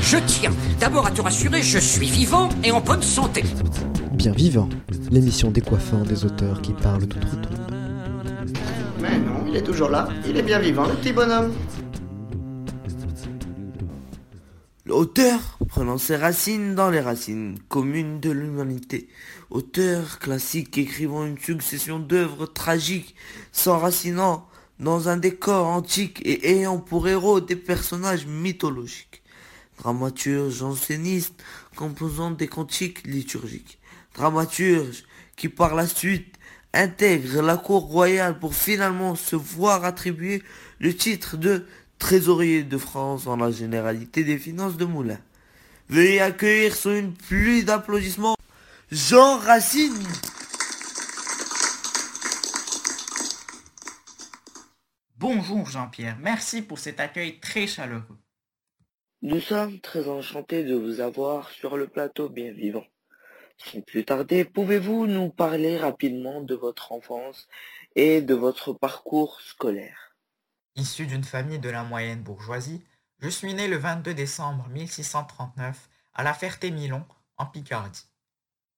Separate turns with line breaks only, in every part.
Je tiens d'abord à te rassurer, je suis vivant et en bonne santé.
Bien vivant, l'émission décoiffant des auteurs qui parlent toute tout.
Mais non, il est toujours là, il est bien vivant, le petit bonhomme.
L'auteur prenant ses racines dans les racines communes de l'humanité. Auteur classique écrivant une succession d'œuvres tragiques, s'enracinant dans un décor antique et ayant pour héros des personnages mythologiques. Dramaturge enseigniste composant des cantiques liturgiques. Dramaturge qui par la suite intègre la cour royale pour finalement se voir attribuer le titre de trésorier de France dans la généralité des finances de Moulin. Veuillez accueillir sur une pluie d'applaudissements Jean Racine.
Bonjour Jean-Pierre, merci pour cet accueil très chaleureux.
Nous sommes très enchantés de vous avoir sur le plateau bien vivant. Sans plus tarder, pouvez-vous nous parler rapidement de votre enfance et de votre parcours scolaire?
Issu d'une famille de la moyenne bourgeoisie, je suis né le 22 décembre 1639 à La Ferté-Milon, en Picardie.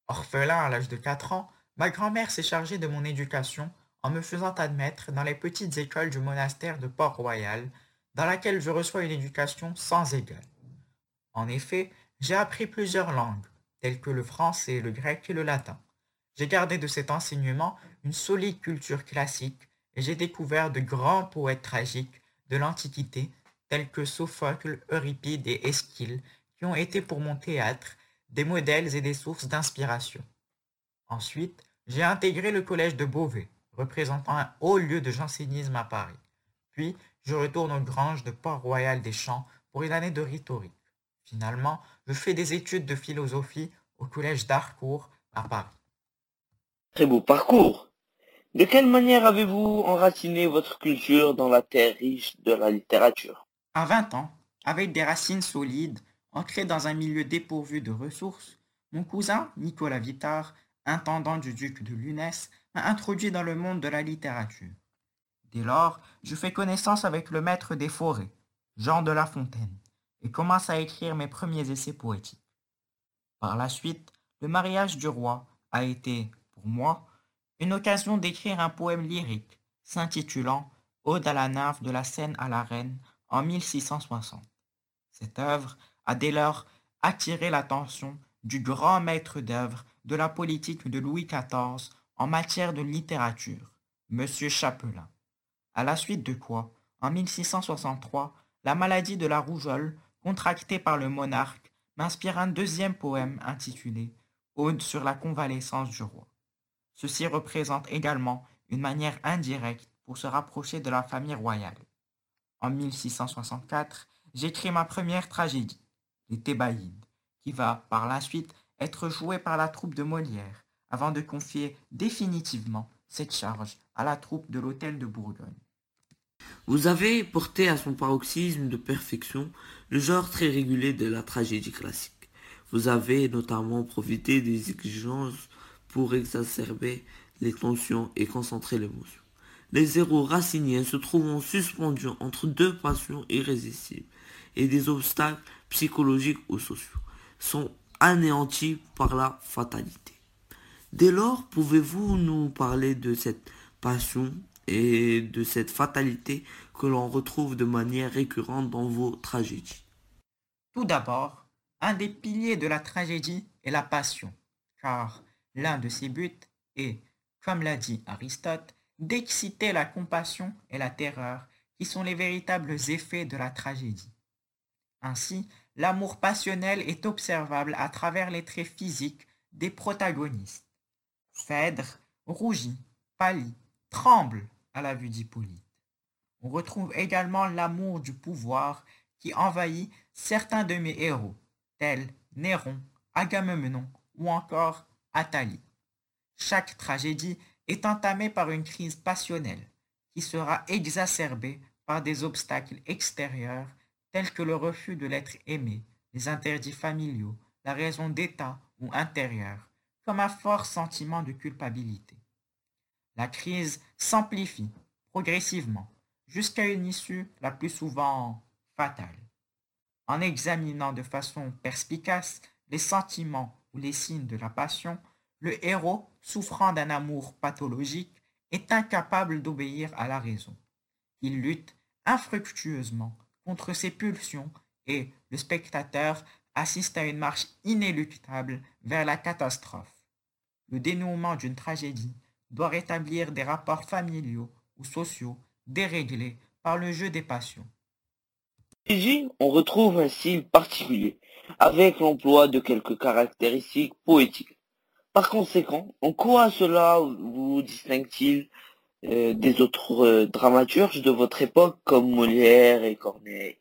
Orphelin à l'âge de 4 ans, ma grand-mère s'est chargée de mon éducation en me faisant admettre dans les petites écoles du monastère de Port-Royal, dans laquelle je reçois une éducation sans égale. En effet, j'ai appris plusieurs langues, telles que le français, le grec et le latin. J'ai gardé de cet enseignement une solide culture classique j'ai découvert de grands poètes tragiques de l'Antiquité, tels que Sophocle, Euripide et Eschyle, qui ont été pour mon théâtre des modèles et des sources d'inspiration. Ensuite, j'ai intégré le collège de Beauvais, représentant un haut lieu de jansénisme à Paris. Puis, je retourne aux granges de Port-Royal des Champs pour une année de rhétorique. Finalement, je fais des études de philosophie au collège d'Harcourt à Paris.
Très beau parcours. De quelle manière avez-vous enraciné votre culture dans la terre riche de la littérature?
À 20 ans, avec des racines solides, ancrées dans un milieu dépourvu de ressources, mon cousin, Nicolas Vittard, intendant du duc de Lunès, m'a introduit dans le monde de la littérature. Dès lors, je fais connaissance avec le maître des forêts, Jean de La Fontaine, et commence à écrire mes premiers essais poétiques. Par la suite, le mariage du roi a été, pour moi, une occasion d'écrire un poème lyrique s'intitulant Ode à la nymphe de la Seine à la Reine en 1660. Cette œuvre a dès lors attiré l'attention du grand maître d'œuvre de la politique de Louis XIV en matière de littérature, M. Chapelain. À la suite de quoi, en 1663, la maladie de la rougeole, contractée par le monarque, m'inspire un deuxième poème intitulé Ode sur la convalescence du roi. Ceci représente également une manière indirecte pour se rapprocher de la famille royale. En 1664, j'écris ma première tragédie, Les Thébaïdes, qui va par la suite être jouée par la troupe de Molière, avant de confier définitivement cette charge à la troupe de l'Hôtel de Bourgogne.
Vous avez porté à son paroxysme de perfection le genre très régulier de la tragédie classique. Vous avez notamment profité des exigences pour exacerber les tensions et concentrer l'émotion. Les héros raciniens se trouvant suspendus entre deux passions irrésistibles et des obstacles psychologiques ou sociaux sont anéantis par la fatalité. Dès lors, pouvez-vous nous parler de cette passion et de cette fatalité que l'on retrouve de manière récurrente dans vos tragédies?
Tout d'abord, un des piliers de la tragédie est la passion, car L'un de ses buts est, comme l'a dit Aristote, d'exciter la compassion et la terreur, qui sont les véritables effets de la tragédie. Ainsi, l'amour passionnel est observable à travers les traits physiques des protagonistes. Phèdre rougit, pâlit, tremble à la vue d'Hippolyte. On retrouve également l'amour du pouvoir qui envahit certains de mes héros, tels Néron, Agamemnon ou encore Athalie. Chaque tragédie est entamée par une crise passionnelle qui sera exacerbée par des obstacles extérieurs tels que le refus de l'être aimé, les interdits familiaux, la raison d'état ou intérieure, comme un fort sentiment de culpabilité. La crise s'amplifie progressivement, jusqu'à une issue la plus souvent fatale. En examinant de façon perspicace les sentiments ou les signes de la passion, le héros, souffrant d'un amour pathologique, est incapable d'obéir à la raison. Il lutte infructueusement contre ses pulsions et le spectateur assiste à une marche inéluctable vers la catastrophe. Le dénouement d'une tragédie doit rétablir des rapports familiaux ou sociaux déréglés par le jeu des passions.
Ici, on retrouve un style particulier, avec l'emploi de quelques caractéristiques poétiques. Par conséquent, en quoi cela vous distingue-t-il euh, des autres euh, dramaturges de votre époque comme Molière et Corneille?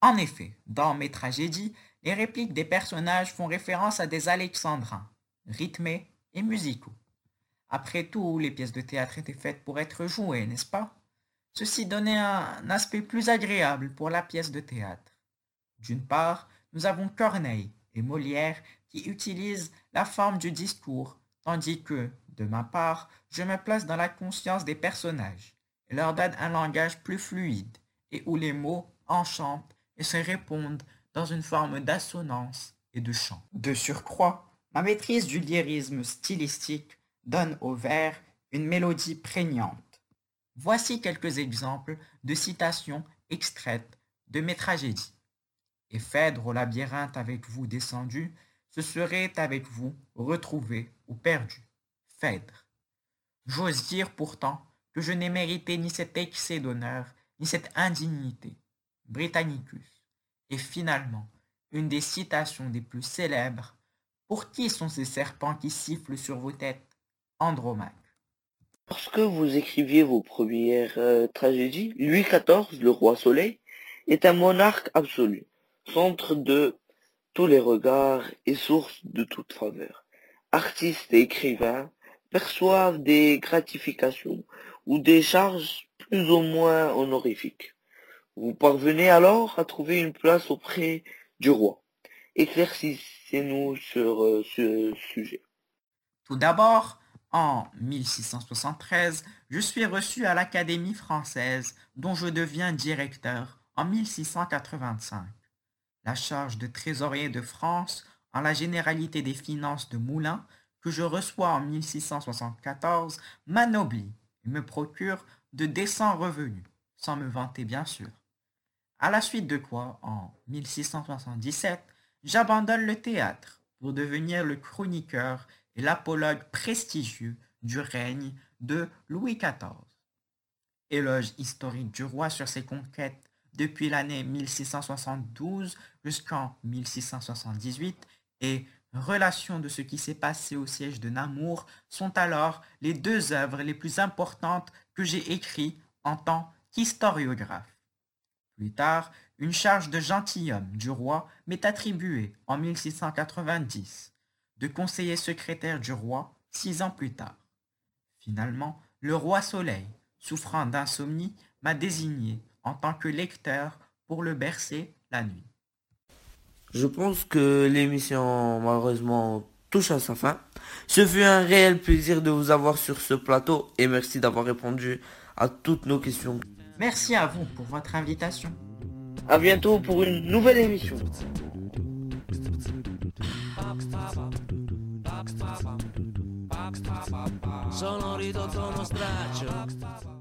En effet, dans mes tragédies, les répliques des personnages font référence à des alexandrins, rythmés et musicaux. Après tout, les pièces de théâtre étaient faites pour être jouées, n'est-ce pas? Ceci donnait un aspect plus agréable pour la pièce de théâtre. D'une part, nous avons Corneille et Molière qui utilisent la forme du discours, tandis que, de ma part, je me place dans la conscience des personnages et leur donne un langage plus fluide et où les mots enchantent et se répondent dans une forme d'assonance et de chant. De surcroît, ma maîtrise du lyrisme stylistique donne au vers une mélodie prégnante Voici quelques exemples de citations extraites de mes tragédies. Et Phèdre au labyrinthe avec vous descendu, ce serait avec vous retrouvé ou perdu. Phèdre. J'ose dire pourtant que je n'ai mérité ni cet excès d'honneur, ni cette indignité. Britannicus. Et finalement, une des citations des plus célèbres. Pour qui sont ces serpents qui sifflent sur vos têtes? Andromaque.
Lorsque vous écriviez vos premières euh, tragédies, Louis XIV, le roi Soleil, est un monarque absolu, centre de tous les regards et source de toute faveur. Artistes et écrivains perçoivent des gratifications ou des charges plus ou moins honorifiques. Vous parvenez alors à trouver une place auprès du roi. Éclaircissez-nous sur euh, ce sujet.
Tout d'abord, en 1673, je suis reçu à l'Académie française, dont je deviens directeur en 1685. La charge de trésorier de France en la généralité des finances de Moulins, que je reçois en 1674, m'anoblit et me procure de décents revenus, sans me vanter bien sûr. À la suite de quoi, en 1677, j'abandonne le théâtre pour devenir le chroniqueur l'apologue prestigieux du règne de Louis XIV. Éloge historique du roi sur ses conquêtes depuis l'année 1672 jusqu'en 1678 et Relation de ce qui s'est passé au siège de Namur sont alors les deux œuvres les plus importantes que j'ai écrites en tant qu'historiographe. Plus tard, une charge de gentilhomme du roi m'est attribuée en 1690 de conseiller secrétaire du roi six ans plus tard. Finalement, le roi Soleil, souffrant d'insomnie, m'a désigné en tant que lecteur pour le bercer la nuit.
Je pense que l'émission malheureusement touche à sa fin. Ce fut un réel plaisir de vous avoir sur ce plateau et merci d'avoir répondu à toutes nos questions.
Merci à vous pour votre invitation.
À bientôt pour une nouvelle émission. Sono ridotto uno straccio